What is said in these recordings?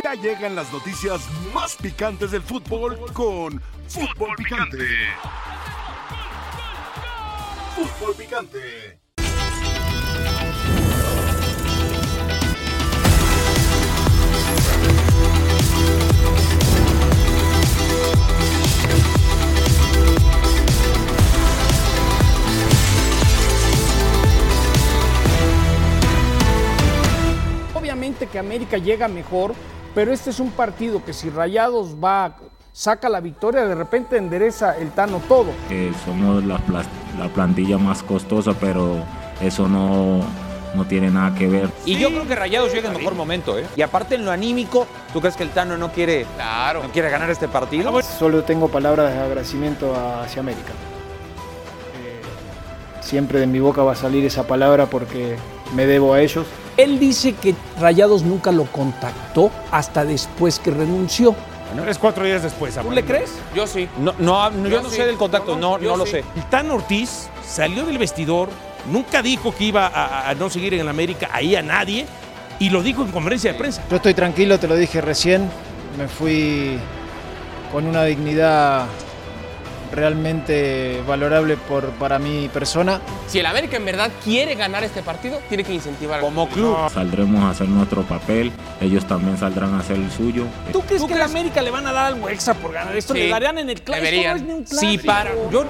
Ya llegan las noticias más picantes del fútbol con Fútbol Picante. Fútbol Picante. Obviamente que América llega mejor, pero este es un partido que si Rayados va, saca la victoria, de repente endereza el Tano todo. que somos la, plantilla más costosa, pero eso no, no tiene nada que ver. Y yo creo que Rayados llega en mejor momento, ¿eh? Y aparte en lo anímico, ¿tú crees que el Tano no quiere, no quiere ganar este partido? Solo tengo palabras de agradecimiento hacia América. Eh, siempre de mi boca va a salir esa palabra porque me debo a ellos. Él dice que Rayados nunca lo contactó hasta después que renunció. Tres, cuatro días después. ¿Tú le crees? Yo sí. No, no, no, yo no sé del contacto, no, no, lo sé. El Tan Ortiz salió del vestidor, nunca dijo que iba a, a no seguir en el América ahí a nadie y lo dijo en conferencia de prensa. Yo estoy tranquilo, te lo dije recién. Me fui con una dignidad realmente valorable por, para mi persona. Si el América en verdad quiere ganar este partido, tiene que incentivar al Como club. Saldremos a hacer nuestro papel, ellos también saldrán a hacer el suyo. ¿Tú crees que la América le van a dar algo extra por ganar esto? Sí. Le darían en el clásico. Deberían. no es ni un Sí, para. Yo,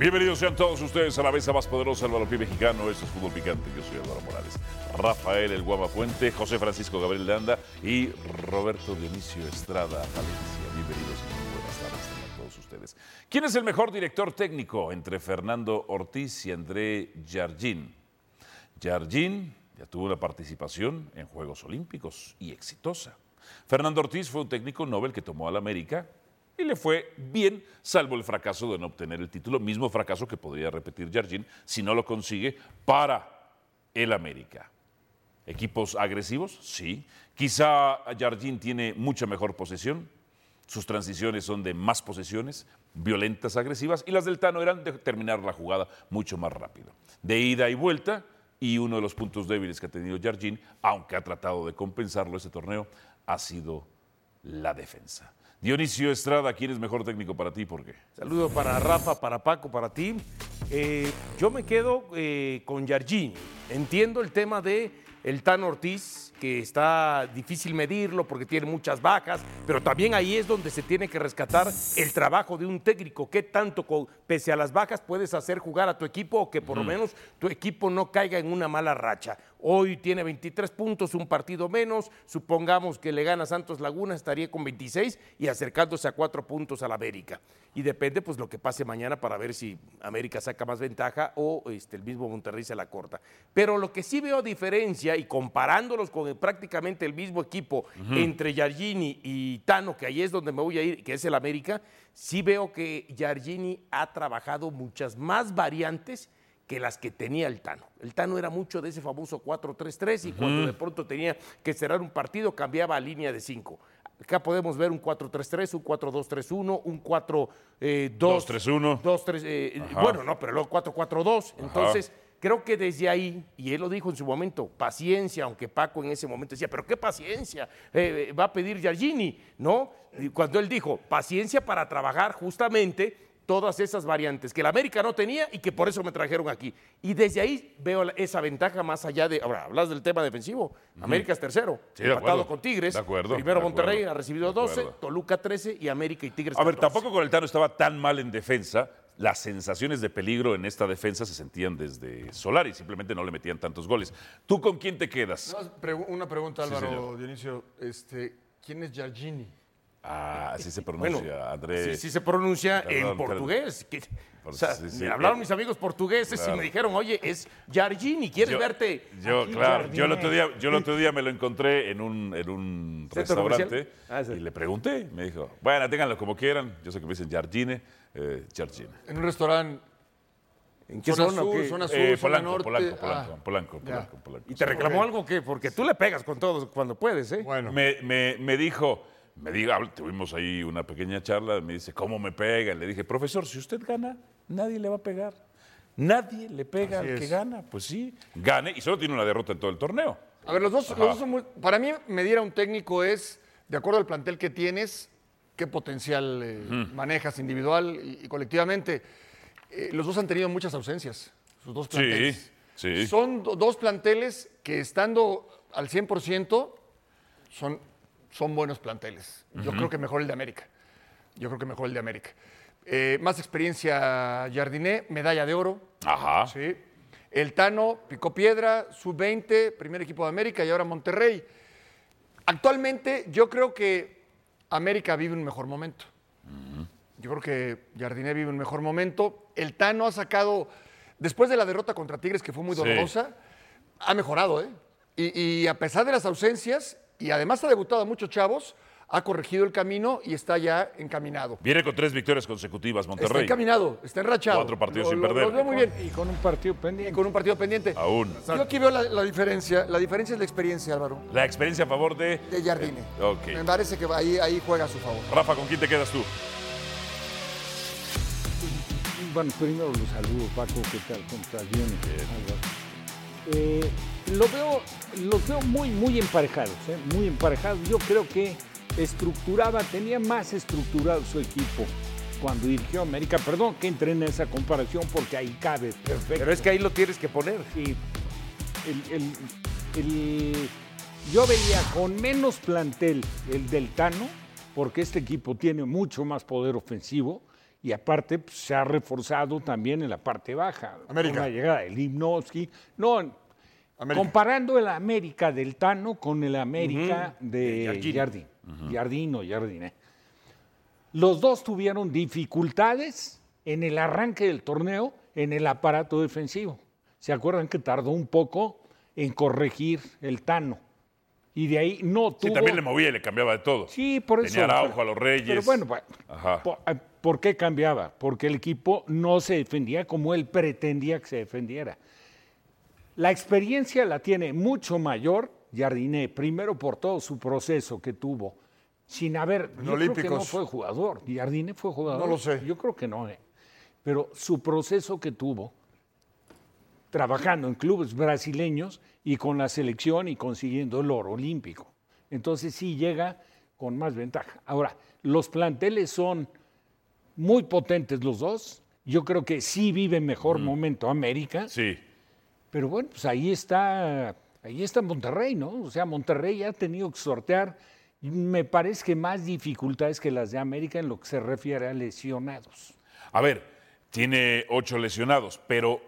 Bienvenidos sean todos ustedes a la mesa más poderosa del balompié mexicano. Esto es Fútbol Picante. Yo soy Álvaro Morales. Rafael El Guama Fuente, José Francisco Gabriel de Anda y Roberto Dionisio Estrada Valencia. Bienvenidos buenas tardes tengan todos ustedes. ¿Quién es el mejor director técnico entre Fernando Ortiz y André Jardín? Jardín ya tuvo una participación en Juegos Olímpicos y exitosa. Fernando Ortiz fue un técnico Nobel que tomó al América y le fue bien, salvo el fracaso de no obtener el título, mismo fracaso que podría repetir Jardín si no lo consigue para el América. ¿Equipos agresivos? Sí. Quizá Jardín tiene mucha mejor posesión, sus transiciones son de más posesiones, violentas, agresivas, y las del Tano eran de terminar la jugada mucho más rápido. De ida y vuelta, y uno de los puntos débiles que ha tenido Jardín, aunque ha tratado de compensarlo este torneo, ha sido la defensa. Dionisio Estrada, ¿quién es mejor técnico para ti por qué? Saludo para Rafa, para Paco, para ti. Eh, yo me quedo eh, con Yargini. Entiendo el tema de el Tan Ortiz, que está difícil medirlo porque tiene muchas bajas, pero también ahí es donde se tiene que rescatar el trabajo de un técnico. ¿Qué tanto, pese a las bajas, puedes hacer jugar a tu equipo o que por lo menos tu equipo no caiga en una mala racha? Hoy tiene 23 puntos, un partido menos. Supongamos que le gana Santos Laguna, estaría con 26 y acercándose a cuatro puntos al América. Y depende pues lo que pase mañana para ver si América saca más ventaja o este, el mismo Monterrey se la corta. Pero lo que sí veo diferencia y comparándolos con el- prácticamente el mismo equipo entre Yargini y Tano, que ahí es donde me voy a ir, que es el América, sí veo que Yargini ha trabajado muchas más variantes que las que tenía el Tano. El Tano era mucho de ese famoso 4-3-3 y cuando de pronto tenía que cerrar un partido cambiaba a línea de 5. Acá podemos ver un 4-3-3, un 4-2-3-1, un 4-2. 2-3-1. 2-3, eh, bueno, no, pero luego 4-4-2. Entonces, creo que desde ahí, y él lo dijo en su momento, paciencia, aunque Paco en ese momento decía, pero qué paciencia, eh, eh, va a pedir Yargini, ¿no? Y cuando él dijo, paciencia para trabajar justamente todas esas variantes que el América no tenía y que por eso me trajeron aquí. Y desde ahí veo la- esa ventaja más allá de, ahora, hablas del tema defensivo, América es tercero, Sí, de empatado acuerdo. con Tigres, De acuerdo, primero de Monterrey acuerdo. ha recibido De 12, acuerdo. Toluca 13 y América y Tigres A ver, 14. tampoco con el Tano estaba tan mal en defensa. Las sensaciones de peligro en esta defensa se sentían desde Solari, simplemente no le metían tantos goles. ¿Tú con quién te quedas? Una pregunta, Sí, Álvaro señor. Dionisio. Este, ¿Quién es Giorgini? Ah, así se pronuncia, Bueno, André. Sí, sí se pronuncia Perdón, en portugués. Que- Por- o sea, sí, sí, me hablaron eh, mis amigos portugueses claro. y me dijeron, oye, es Giorgini, ¿quieres Yo- verte? Yo, aquí, claro, yo el, otro día, yo el otro día me lo encontré en un, en un ¿Centro restaurante? Ah, y le pregunté. Me dijo, bueno, ténganlo como quieran. Yo sé que me dicen Jardine, eh, Jardine. En un restaurante. ¿En qué zona zona o sur, zona sur, Eh, zona Polanco, norte. Polanco, Ah, Polanco, Polanco. Polanco, Polanco. ¿Y te reclamó algo qué? Porque tú le pegas con todos cuando puedes, ¿eh? Bueno, Me, me- me dijo, me habl- tuvimos ahí una pequeña charla, me dice, ¿cómo me pega? Le dije, profesor, si usted gana, nadie le va a pegar. Nadie le pega Así al que gana, pues sí. Gane y solo tiene una derrota en todo el torneo. A ver, los dos, los dos son muy. Para mí, medir a un técnico es, de acuerdo al plantel que tienes, qué potencial eh, manejas individual y, y colectivamente. Eh, los dos han tenido muchas ausencias, sus dos Sí, planteles. sí. Son do- dos planteles que estando al 100% son, son buenos planteles. Yo creo que mejor el de América. Yo creo que mejor el de América. Eh, más experiencia Jardiné, medalla de oro. Ajá. Sí. El Tano picó piedra, sub-20, primer equipo de América y ahora Monterrey. Actualmente yo creo que América vive un mejor momento. Yo creo que Jardiné vive un mejor momento. El Tano ha sacado, después de la derrota contra Tigres, que fue muy Sí. dolorosa, ha mejorado, ¿eh? Y, y a pesar de las ausencias, y además ha debutado a muchos chavos, ha corregido el camino y está ya encaminado. Viene con tres victorias consecutivas Está Monterrey. encaminado, está enrachado. Cuatro partidos Lo- sin lo- perder. Lo veo muy bien. Y con un partido Y pendiente. con un partido pendiente. Aún. Yo aquí veo la, la diferencia. La diferencia es la experiencia, Álvaro, La experiencia a favor de... de Jardine. Ok. Me parece que ahí, ahí juega a su favor. Rafa, ¿con quién te quedas tú? Bueno, primero los saludo, Paco, ¿qué tal? ¿Cómo estás? Bien. Álvaro. Eh, lo veo, los veo muy, muy emparejados, ¿eh? muy emparejados. Yo creo que estructuraba, tenía más estructurado su equipo cuando dirigió América. Perdón que entré en esa comparación porque ahí cabe perfecto. Pero es que ahí lo tienes que poner. El- el- el- yo veía con menos plantel el del Tano, porque este equipo tiene mucho más poder ofensivo y aparte pues, se ha reforzado también en la parte baja. América. Con la llegada de Limnowski. No, América. comparando el América del Tano con el América de Jardín. Jardín. O Jardín. ¿eh? Los dos tuvieron dificultades en el arranque del torneo en el aparato defensivo. ¿Se acuerdan que tardó un poco en corregir el Tano? Y de ahí no tuvo... Sí, también le movía y le cambiaba de todo. Sí, por eso. Tenía a Araujo, a los Reyes. Pero bueno, pues, Ajá. eh, ¿por qué cambiaba? Porque el equipo no se defendía como él pretendía que se defendiera. La experiencia la tiene mucho mayor Jardiné, primero por todo su proceso que tuvo, sin haber. yo creo que no Olímpicos. fue jugador. Jardiné fue jugador. No lo sé. Yo creo que no, ¿eh? Pero su proceso que tuvo, trabajando en clubes brasileños y con la selección y consiguiendo el oro olímpico. Entonces sí llega con más ventaja. Ahora, los planteles son muy potentes los dos. Yo creo que sí vive mejor momento América. Sí. Pero bueno, pues ahí está, ahí está Monterrey, ¿no? O sea, Monterrey ha tenido que sortear, me parece que más dificultades que las de América en lo que se refiere a lesionados. A ver, tiene ocho lesionados, pero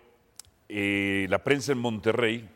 eh, la prensa en Monterrey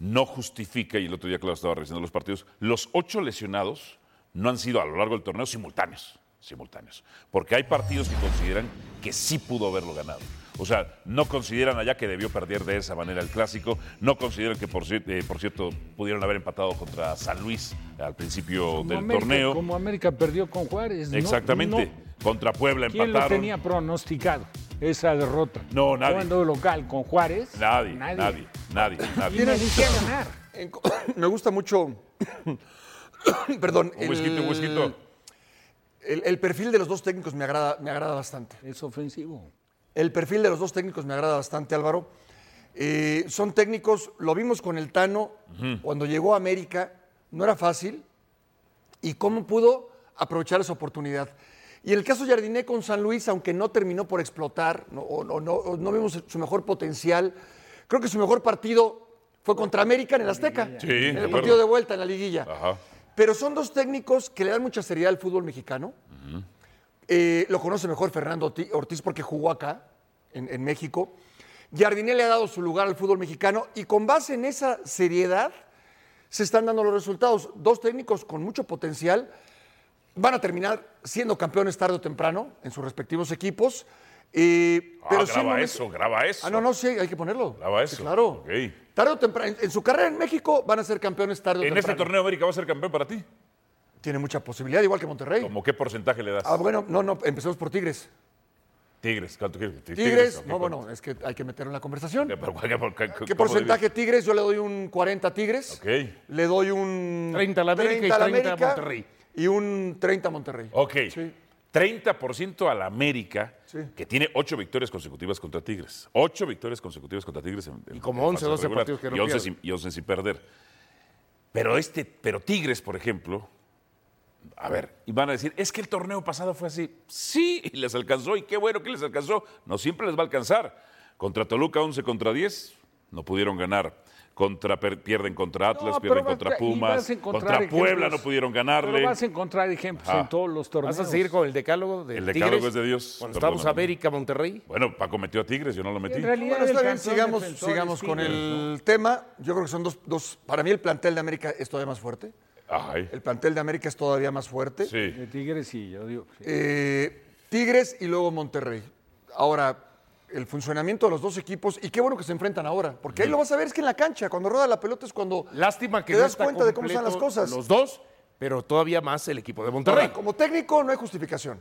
no justifica, y el otro día, claro, estaba revisando los partidos, los ocho lesionados no han sido a lo largo del torneo simultáneos, simultáneos, porque hay partidos que consideran que sí pudo haberlo ganado. O sea, no consideran allá que debió perder de esa manera el clásico, no consideran que, por, eh, por cierto, pudieron haber empatado contra San Luis al principio Como del América- torneo. Como América perdió con Juárez. Exactamente. No- Contra Puebla ¿Quién lo empataron. tenía pronosticado, esa derrota? No, nadie. Jugando local con Juárez. Nadie, nadie, nadie, nadie. Y merecía ganar. Me gusta mucho. Perdón. Un. El- el perfil de los dos técnicos me agrada, me agrada bastante. Es ofensivo. El perfil de los dos técnicos me agrada bastante, Álvaro. Eh, son técnicos, lo vimos con el Tano cuando llegó a América, no era fácil. ¿Y cómo pudo aprovechar esa oportunidad? Y el caso Jardiné con San Luis, aunque no terminó por explotar, no, o no, no- o no vimos su mejor potencial, creo que su mejor partido fue contra América en el Azteca, Sí, en el partido de vuelta, en la liguilla. Ajá. Pero son dos técnicos que le dan mucha seriedad al fútbol mexicano. Eh, lo conoce mejor Fernando Orti- Ortiz porque jugó acá, en, en México. Jardiné le ha dado su lugar al fútbol mexicano y con base en esa seriedad se están dando los resultados. Dos técnicos con mucho potencial van a terminar siendo campeones tarde o temprano en sus respectivos equipos. Eh, Ah, pero graba eso, graba eso. Ah, no, no, sí, hay que ponerlo. Graba Sí, eso. claro. Ok. Tarde o temprano, en, en su carrera en México van a ser campeones tarde o ¿En temprano. este torneo América va a ser campeón para ti? Tiene mucha posibilidad, igual que Monterrey. ¿Cómo qué porcentaje le das? Ah, bueno, no, no, empecemos por Tigres. Tigres, ¿cuánto quieres? Tigres, ok, no, bueno, es que hay que meterlo en la conversación. ¿Qué, pero qué- por- qué- ¿Qué cómo porcentaje Tigres? Yo le doy un 40 a Tigres. divides? Le doy un 30 a la América y a la 30 a América Monterrey. Y un 30 a Monterrey. Ok. Ok. Sí. 30% al América, que tiene ocho victorias consecutivas contra Tigres. Ocho victorias consecutivas contra Tigres. En, Y como en 11, fase 12 regular. partidos que no y 11 pierde. sin, y 11 sin perder. Pero, este, pero Tigres, por ejemplo, a ver, y van a decir, es que el torneo pasado fue así. Sí, y les alcanzó, y qué bueno que les alcanzó. No siempre les va a alcanzar. Contra Toluca, 11 contra 10, no pudieron ganar. Contra, pierden contra Atlas, No, pierden pero contra Pumas. vas a encontrar Contra Puebla ejemplos. no pudieron Pero ganarle. vas a encontrar ejemplos Ajá. en todos los torneos. ¿Vas a seguir con el decálogo de El decálogo Tigres? es de Dios, Cuando estamos perdóname. América, Monterrey. Bueno, Paco metió a Tigres, yo no lo metí. En realidad Bueno, está bien, sigamos, sigamos con el ¿no? tema. Yo creo que son dos, dos. Para mí, el plantel de América es todavía más fuerte. Ay, El plantel de América es todavía más fuerte. sí. De Tigres sí, yo digo. sí. Eh, Tigres y luego Monterrey. Ahora, el funcionamiento de los dos equipos, y qué bueno que se enfrentan ahora, porque ahí lo vas a ver, es que en la cancha, cuando rueda la pelota es cuando Lástima que te das cuenta de cómo están las cosas. Los dos, pero todavía más el equipo de Monterrey. Ahora, como técnico no hay justificación.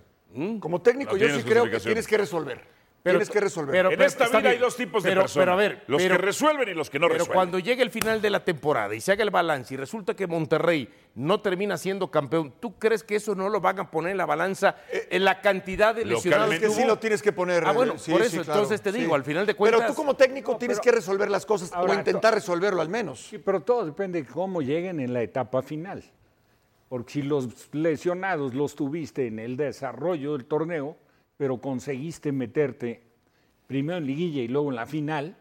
Como técnico No yo sí creo que tienes que resolver. Pero- tienes que resolver. pero- en esta vida hay dos tipos de Pero- personas. pero a ver, los pero- que resuelven y los que no Pero resuelven. cuando llegue el final de la temporada y se haga el balance y resulta que Monterrey no termina siendo campeón, ¿tú crees que eso no lo van a poner en la balanza en la cantidad de lesionados es que que sí lo tienes que poner. Ah, bueno, eh, sí, por sí, eso, claro, entonces te sí. digo, al final de cuentas... Pero tú como técnico tienes que resolver las cosas Ahora, o intentar resolverlo al menos. Sí, pero todo depende de cómo lleguen en la etapa final. Porque si los lesionados los tuviste en el desarrollo del torneo, pero conseguiste meterte primero en liguilla y luego en la final,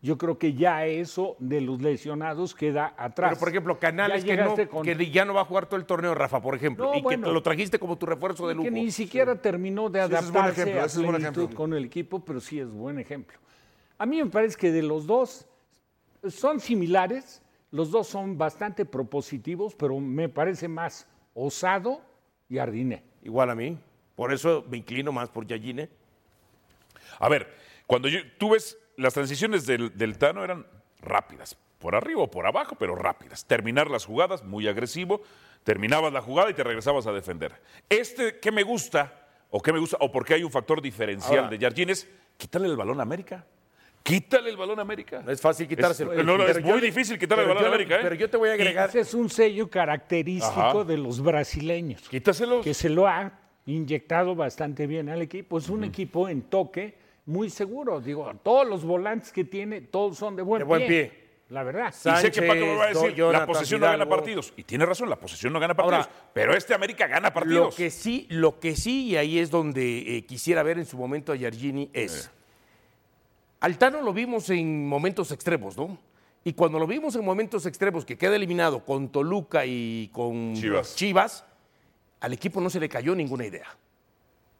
yo creo que ya eso de los lesionados queda atrás. Pero, por ejemplo, Canales que, no, con- que ya no va a jugar todo el torneo, Rafa, por ejemplo, No, y que bueno. lo trajiste como tu refuerzo de lujo. que ni siquiera terminó de Sí, ese es adaptarse ejemplo, a es buen con el equipo, pero sí es buen ejemplo. A mí me parece que de los dos son similares, los dos son bastante propositivos, pero me parece más osado y Ardiné. Igual a mí. Por eso me inclino más por Yayine. A ver, cuando yo- tú ves las transiciones del, del Tano eran rápidas, por arriba o por abajo, pero rápidas. Terminar las jugadas, muy agresivo, terminabas la jugada y te regresabas a defender. Este que me gusta, o que me gusta, o porque hay un factor diferencial Ahora- de Jardín es quítale el balón a América. Quítale el balón a América. No es fácil quitárselo. Es, no, no, es muy yo- difícil quitarle el balón a yo América. ¿eh? Pero yo te voy a agregar... Ese es un sello característico Ajá. de los brasileños, Quítaselo. que se lo ha inyectado bastante bien al equipo. Es un equipo en toque muy seguro. Digo, todos los volantes que tiene, todos son de buen, De buen pie. La verdad. Y sé que Paco me va a Sánchez, decir, Jonathan la posesión no gana partidos. Y tiene razón, la posesión no gana partidos. Ahora, pero este América gana Lo partidos. que sí, lo que sí, y ahí es donde eh, quisiera ver en su momento a Yargini, es. Altano lo vimos en momentos extremos, ¿no? Y cuando lo vimos en momentos extremos, que queda eliminado con Toluca y con Chivas. Chivas, al equipo no se le cayó ninguna idea.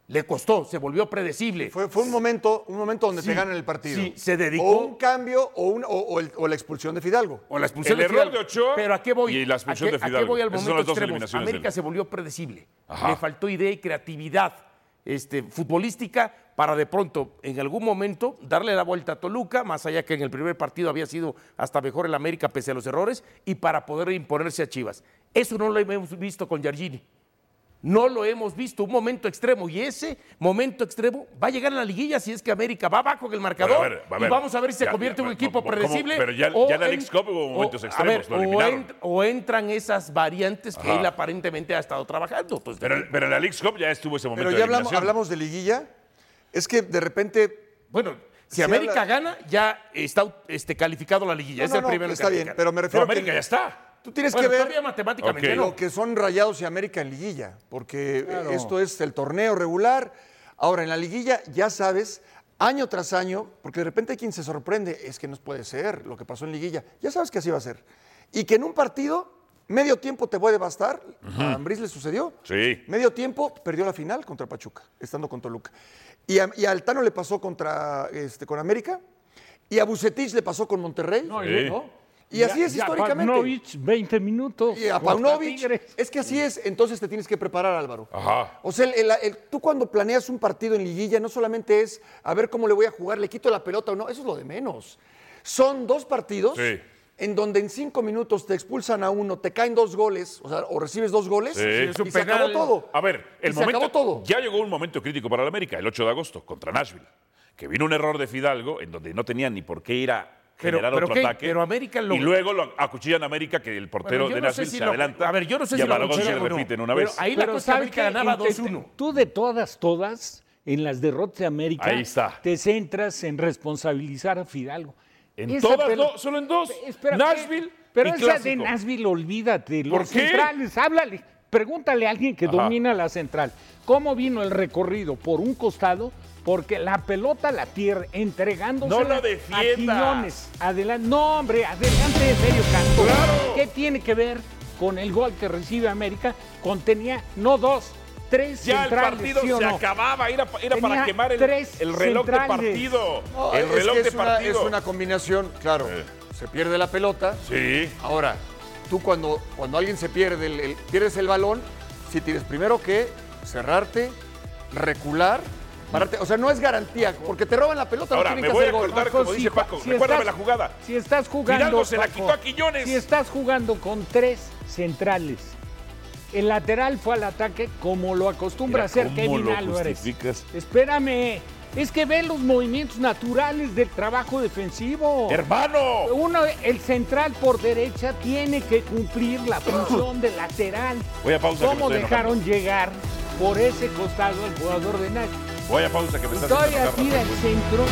Le costó, se volvió predecible. Fue, fue un momento, un momento donde Sí, te ganan el partido. sí, se dedicó- O un cambio o, un- o- o el- o la expulsión de Fidalgo. O la expulsión El de error Fidalgo. de Ochoa Pero ¿a qué voy? y la expulsión ¿A qué- de ¿A qué Fidalgo. voy al momento extremo? del- América se volvió predecible. Ajá. Le faltó idea y creatividad este, futbolística para de pronto, en algún momento, darle la vuelta a Toluca, más allá que en el primer partido había sido hasta mejor el América pese a los errores, y para poder imponerse a Chivas. Eso no lo hemos visto con Yargini. No lo hemos visto, un momento extremo. Y ese momento extremo va a llegar a la liguilla si es que América va abajo en el marcador. Bueno, a ver, a y vamos a ver si se Ya, convierte en un equipo ¿cómo- predecible. pero ya- o ya en la Leagues Cup hubo o- momentos a extremos, ver, lo o, o entran esas variantes que él aparentemente ha estado trabajando. Pues, Pero, pero en la Leagues Cup ya estuvo ese momento Pero de ya hablamos, de liguilla. Es que de repente. bueno, si América habla- gana, ya está este, calificado la liguilla. No, es no, el no, primero está en bien, pero me Pero refiero América que ya está. Tú tienes Bueno, que ver todavía matemáticamente no. lo que son Rayados y América en liguilla, porque Claro. esto es el torneo regular. Ahora, en la liguilla ya sabes, año tras año, porque de repente hay quien se sorprende, es que no puede ser lo que pasó en liguilla. Ya sabes que así va a ser. Y que en un partido, medio tiempo te puede bastar. A Ambriz le sucedió. Sí. Medio tiempo perdió la final contra Pachuca, estando con Toluca. Y a, y a Altano le pasó contra, este, con América. Y a Bucetich le pasó con Monterrey. No, Sí. luego, Y así ya- es ya históricamente. Paunovic, 20 minutos. Y a Paunovic. Es que así es, entonces te tienes que preparar, Álvaro. Ajá. O sea, el- el- el- tú cuando planeas un partido en liguilla no solamente es a ver cómo le voy a jugar, le quito la pelota o no, eso es lo de menos. Son dos partidos Sí. en donde en cinco minutos te expulsan a uno, te caen dos goles, o sea, o recibes dos goles Sí. y Es un se acabó todo. A ver, el Y se momento. acabó todo. Ya llegó un momento crítico para el América, el 8 de agosto, contra Nashville. Que vino un error de Fidalgo en donde no tenía ni por qué ir a Pero- generar pero otro ¿qué? ataque. Pero América lo- Y luego lo acuchillan a América, que el portero Bueno, de no sé Nashville si se lo- adelanta. a ver, yo no sé y si a lo acuchillan o no. repiten una Pero vez. ahí la Pero Costa ¿sabes Rica qué? ganaba Inte- 2-1. Tú de todas, todas, en las derrotas de América, Ahí está. te centras en responsabilizar a Fidalgo. En Esa todas, no, solo en dos. Espera, Nashville Pero y esa de. Nashville, olvídate. ¿Por Los qué? centrales, háblale. Pregúntale a alguien que Ajá. domina la central. ¿Cómo vino el recorrido? ¿Por un costado? Porque la pelota la pierde entregándose No la a. Quiñones. Adelante. No, hombre, adelante, en serio, Canto. Claro. ¿Qué tiene que ver con el gol que recibe América? Contenía no dos, tres Ya el centrales, partido ¿sí o se no? acababa, era, era para quemar el, tres el reloj de centrales. partido. No, el es reloj que de una, partido. es una combinación, claro. Eh. Se pierde la pelota. Sí. Ahora, tú cuando, cuando alguien se pierde, el, el- pierdes el balón, si tienes primero que cerrarte, recular, pararte. O sea, no es garantía, porque te roban la pelota, Ahora, no me tienen que voy a hacer acordar, como si dice ju- Paco, si recuérdame estás- la jugada. Si estás jugando. Se la quitó a Quiñones. Si estás jugando con tres centrales, el lateral fue al ataque como lo acostumbra Mira, hacer ¿cómo Kevin Álvarez. Espérame. Es que ve los movimientos naturales del trabajo defensivo. ¡Hermano! Uno, el central por derecha tiene que cumplir la función de lateral. Voy a pausa, que me ¿Cómo dejaron llegar por ese costado al jugador de Nash? Voy a pausa que me Estoy aquí del centro.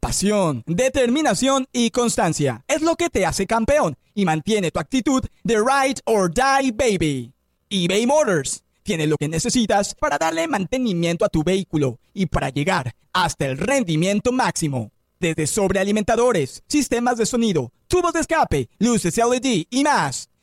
Pasión, determinación y constancia es lo que te hace campeón y mantiene tu actitud de ride or die baby. eBay Motors tiene lo que necesitas para darle mantenimiento a tu vehículo y para llegar hasta el rendimiento máximo. Desde sobrealimentadores, sistemas de sonido, tubos de escape, luces LED y más.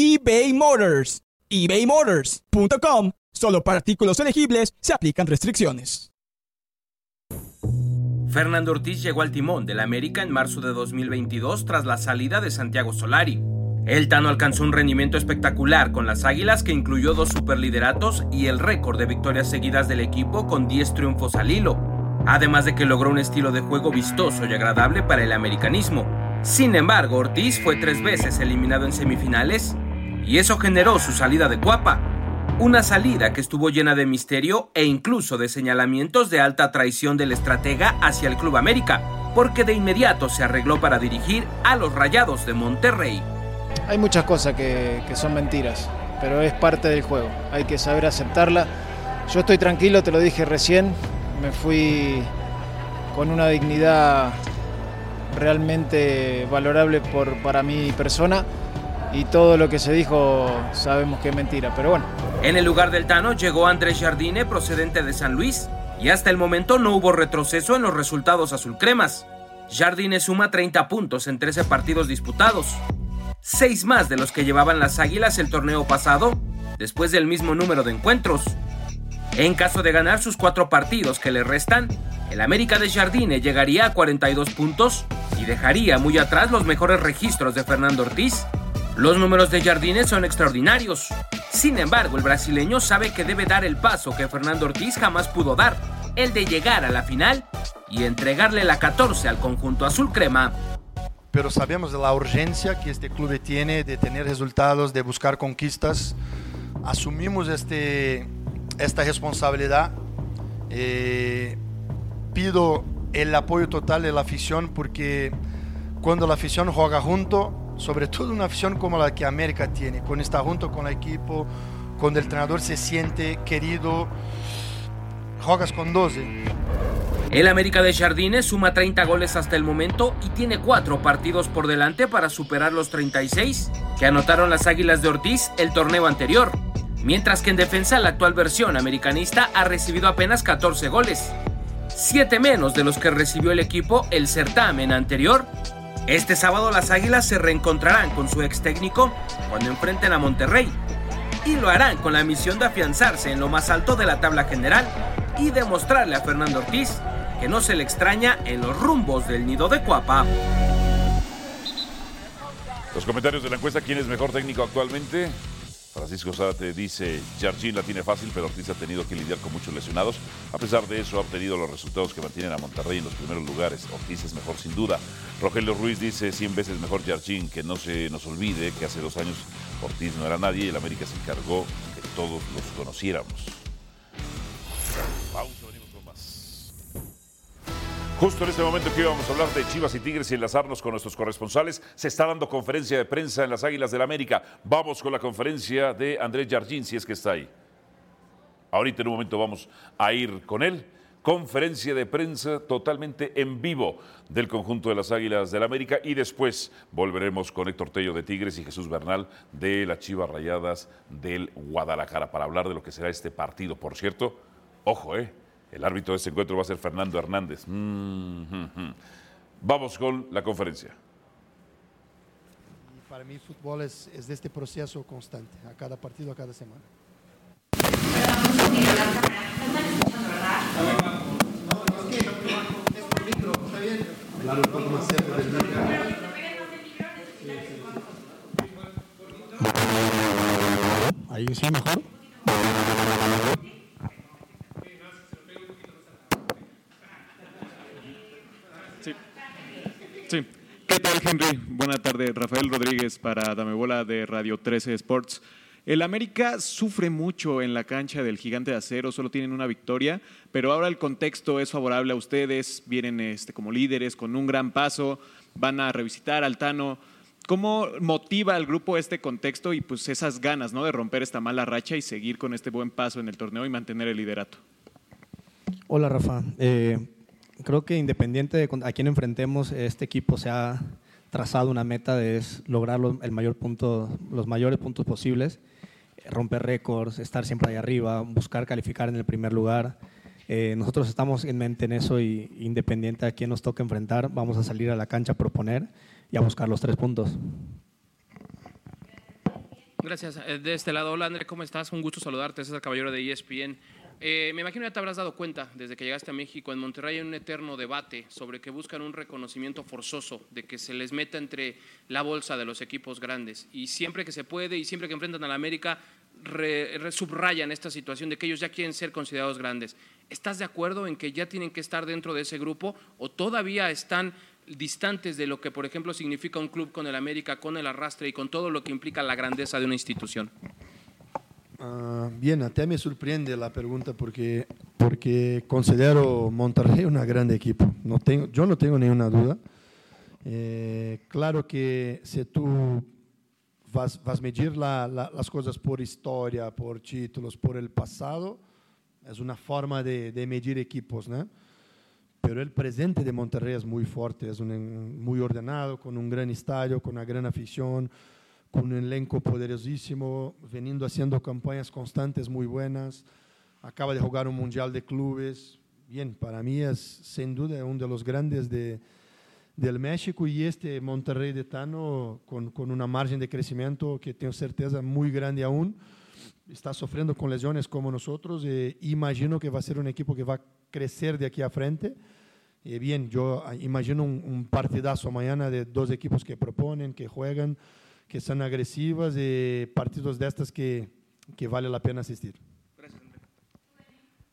eBay Motors. ebaymotors.com. Solo para artículos elegibles se aplican restricciones. Fernando Ortiz llegó al timón del América en marzo de 2022 tras la salida de Santiago Solari. El Tano alcanzó un rendimiento espectacular con las Águilas que incluyó dos superlideratos y el récord de victorias seguidas del equipo con 10 triunfos al hilo, además de que logró un estilo de juego vistoso y agradable para el americanismo. Sin embargo, Ortiz fue tres veces eliminado en semifinales y eso generó su salida de Cuapa, una salida que estuvo llena de misterio e incluso de señalamientos de alta traición del estratega hacia el Club América, porque de inmediato se arregló para dirigir a los Rayados de Monterrey. Hay muchas cosas que, que son mentiras, pero es parte del juego. Hay que saber aceptarla. Yo estoy tranquilo, te lo dije recién. Me fui con una dignidad realmente valorable por, para mi persona y todo lo que se dijo sabemos que es mentira, pero bueno. En el lugar del Tano llegó Andrés Jardine procedente de San Luis y hasta el momento no hubo retroceso en los resultados azulcremas. Jardine suma 30 puntos en 13 partidos disputados, 6 más de los que llevaban las Águilas el torneo pasado, después del mismo número de encuentros. En caso de ganar sus cuatro partidos que le restan, el América de Jardine llegaría a 42 puntos y dejaría muy atrás los mejores registros de Fernando Ortiz. Los números de Jardine son extraordinarios. Sin embargo, el brasileño sabe que debe dar el paso que Fernando Ortiz jamás pudo dar, el de llegar a la final y entregarle la 14 al conjunto azul crema. pero sabemos de la urgencia que este club tiene de tener resultados, de buscar conquistas. Asumimos este, esta responsabilidad. Eh, pido el apoyo total de la afición porque cuando la afición juega junto, sobre todo una afición como la que América tiene, cuando está junto con el equipo, cuando el entrenador se siente querido, juegas con 12. El América de Jardines suma 30 goles hasta el momento y tiene 4 partidos por delante para superar los 36 que anotaron las Águilas de Ortiz el torneo anterior. Mientras que en defensa la actual versión americanista ha recibido apenas 14 goles, 7 menos de los que recibió el equipo el certamen anterior. Este sábado las Águilas se reencontrarán con su ex técnico cuando enfrenten a Monterrey y lo harán con la misión de afianzarse en lo más alto de la tabla general y demostrarle a Fernando Ortiz que no se le extraña en los rumbos del nido de Cuapa. Los comentarios de la encuesta, ¿quién es mejor técnico actualmente? Francisco Zárate dice, Jardín la tiene fácil, pero Ortiz ha tenido que lidiar con muchos lesionados. A pesar de eso, ha obtenido los resultados que mantienen a Monterrey en los primeros lugares. Ortiz es mejor sin duda. Rogelio Ruiz dice, 100 veces mejor Jardín, que no se nos olvide que hace dos años Ortiz no era nadie y el América se encargó que todos los conociéramos. Pausa. Justo en este momento que íbamos a hablar de Chivas y Tigres y enlazarnos con nuestros corresponsales, se está dando conferencia de prensa en las Águilas del América. Vamos con la conferencia de Andrés Jardín, si es que está ahí. Ahorita en un momento vamos a ir con él. Conferencia de prensa totalmente en vivo del conjunto de las Águilas del América y después volveremos con Héctor Tello de Tigres y Jesús Bernal de las Chivas Rayadas del Guadalajara para hablar de lo que será este partido. Por cierto, ojo, eh, el árbitro de este encuentro va a ser Fernando Hernández. Mm, mm, mm. Vamos con la conferencia. Y para mí fútbol es, es de este proceso constante, a cada partido, a cada semana. Ahí sí, mejor. Sí. Sí. ¿Qué tal, Henry? Buena tarde. Rafael Rodríguez para Dame Bola de Radio 13 Sports. El América sufre mucho en la cancha del Gigante de Acero, solo tienen una victoria, pero ahora el contexto es favorable a ustedes, vienen este, como líderes con un gran paso, van a revisitar al Tano. ¿Cómo motiva al grupo este contexto y pues esas ganas ¿no? de romper esta mala racha y seguir con este buen paso en el torneo y mantener el liderato? Hola Rafa, Eh, creo que independiente de a quién enfrentemos, este equipo se ha trazado una meta de es lograr el mayor punto, los mayores puntos posibles, romper récords, estar siempre ahí arriba, buscar calificar en el primer lugar. Eh, nosotros estamos en mente en eso y independiente a quién nos toque enfrentar, vamos a salir a la cancha a proponer y a buscar los tres puntos. Gracias. Eh, De este lado, hola André, ¿cómo estás? Un gusto saludarte, César Caballero de ESPN. Eh, me imagino ya te habrás dado cuenta desde que llegaste a México, en Monterrey hay un eterno debate sobre que buscan un reconocimiento forzoso, de que se les meta entre la bolsa de los equipos grandes. Y siempre que se puede y siempre que enfrentan a la América, subrayan esta situación de que ellos ya quieren ser considerados grandes. ¿Estás de acuerdo en que ya tienen que estar dentro de ese grupo o todavía están distantes de lo que, por ejemplo, significa un club con el América, con el arrastre y con todo lo que implica la grandeza de una institución? Ah, bien, até me sorprende la pregunta porque, porque considero Monterrey una grande equipo. No tengo, yo no tengo ninguna duda. Eh, claro que si tú vas, vas a medir la- la- las cosas por historia, por títulos, por el pasado, es una forma de, de medir equipos, ¿no? Pero el presente de Monterrey es muy fuerte, es un, muy ordenado, con un gran estadio, con una gran afición, con un elenco poderosísimo, veniendo haciendo campañas constantes muy buenas. Acaba de jugar un mundial de clubes. Bien, para mí es sin duda uno de los grandes de, del México y este Monterrey de Tano con, con una margen de crecimiento que tengo certeza muy grande aún. Está sufriendo con lesiones como nosotros e imagino que va a ser un equipo que va a crecer de aquí a frente. Eh, bien, yo ah, imagino un, un partidazo mañana de dos equipos que proponen, que juegan, que son agresivas, y partidos de estas que, que vale la pena asistir.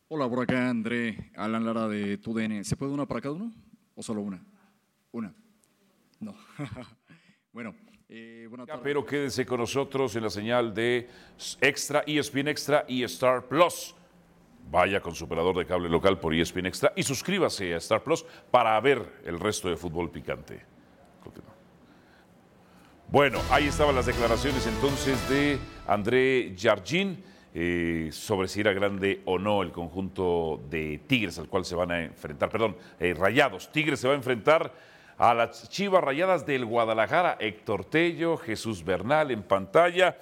Hola, por acá André, Alan Lara de TUDN. ¿Se puede una para cada uno o solo una? Una. No. bueno, eh, buenas tardes. Pero quédense con nosotros en la señal de Extra, E ESPN Extra y Star Plus. Vaya con su operador de cable local por E ESPN Extra y suscríbase a Star Plus para ver el resto de fútbol picante. Bueno, ahí estaban las declaraciones entonces de André Jardín eh, sobre si era grande o no el conjunto de Tigres al cual se van a enfrentar, perdón, eh, Rayados. Tigres se va a enfrentar a las Chivas Rayadas del Guadalajara. Héctor Tello, Jesús Bernal en pantalla.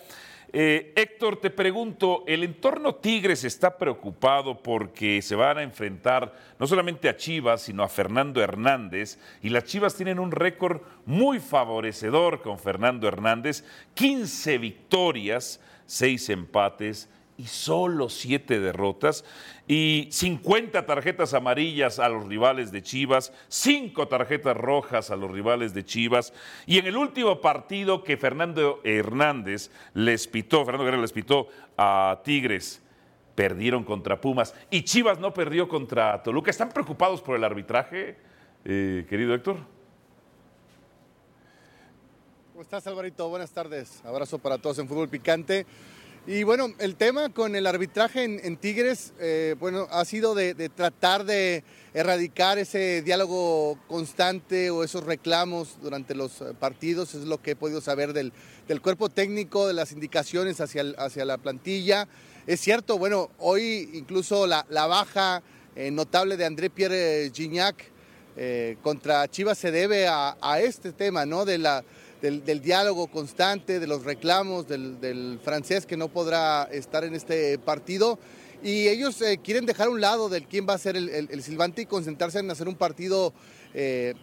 Eh, Héctor, te pregunto, ¿el entorno Tigres está preocupado porque se van a enfrentar no solamente a Chivas, sino a Fernando Hernández? Y las Chivas tienen un récord muy favorecedor con Fernando Hernández, 15 victorias, 6 empates y solo siete derrotas y 50 tarjetas amarillas a los rivales de Chivas, cinco tarjetas rojas a los rivales de Chivas y en el último partido que Fernando Hernández les pitó, Fernando Guerrero les pitó a Tigres, perdieron contra Pumas y Chivas no perdió contra Toluca. ¿Están preocupados por el arbitraje, eh, querido Héctor? ¿Cómo estás, Alvarito? Buenas tardes. Abrazo para todos en Fútbol Picante. Y bueno, el tema con el arbitraje en, Tigres, eh, bueno, ha sido de, tratar de erradicar ese diálogo constante o esos reclamos durante los eh, partidos, es lo que he podido saber del, cuerpo técnico, de las indicaciones hacia, hacia la plantilla. Es cierto, bueno, hoy incluso la, baja eh, notable de André Pierre Gignac contra Chivas se debe a, a este tema, ¿no? De la del, diálogo constante, de los reclamos del, francés que no podrá estar en este partido. Y ellos eh, quieren dejar a un lado del quién va a ser el, silbante y concentrarse en hacer un partido eh,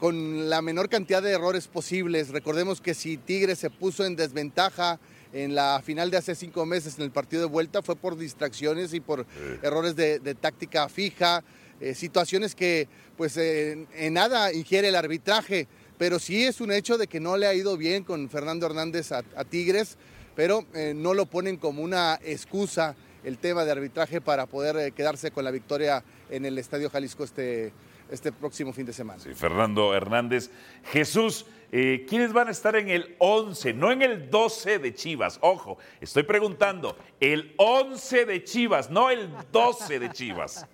con la menor cantidad de errores posibles. Recordemos que si Tigres se puso en desventaja en la final de hace cinco meses en el partido de vuelta fue por distracciones y por errores de, táctica fija, eh, situaciones que pues en nada ingiere el arbitraje pero sí es un hecho de que no le ha ido bien con Fernando Hernández a, Tigres, pero eh, no lo ponen como una excusa el tema de arbitraje para poder eh, quedarse con la victoria en el Estadio Jalisco este, este próximo fin de semana. Sí, Fernando Hernández. Jesús, eh, ¿quiénes van a estar en el 11, no en el 12 de Chivas? Ojo, estoy preguntando, el 11 de Chivas, no el 12 de Chivas.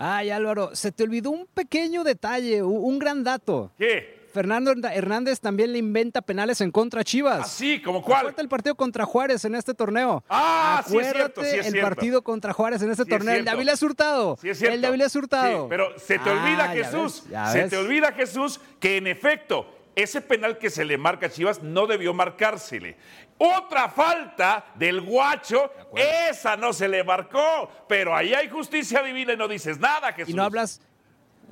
Ay, Álvaro, se te olvidó un pequeño detalle, un gran dato. ¿Qué? Fernando Hernández también le inventa penales en contra a Chivas. ¿Ah, sí? ¿Como cuál? Acuérdate el partido contra Juárez en este torneo. Ah, sí es cierto, sí es el partido contra Juárez en este torneo. El de Avilés Hurtado. Sí es cierto. El de Avilés Hurtado. Sí, pero se te olvida, Ah, Jesús, ves, se ves. te olvida, Jesús, que en efecto, ese penal que se le marca a Chivas no debió marcársele. Otra falta del guacho, esa no se le marcó, pero ahí hay justicia divina y no dices nada, Jesús. Y no hablas,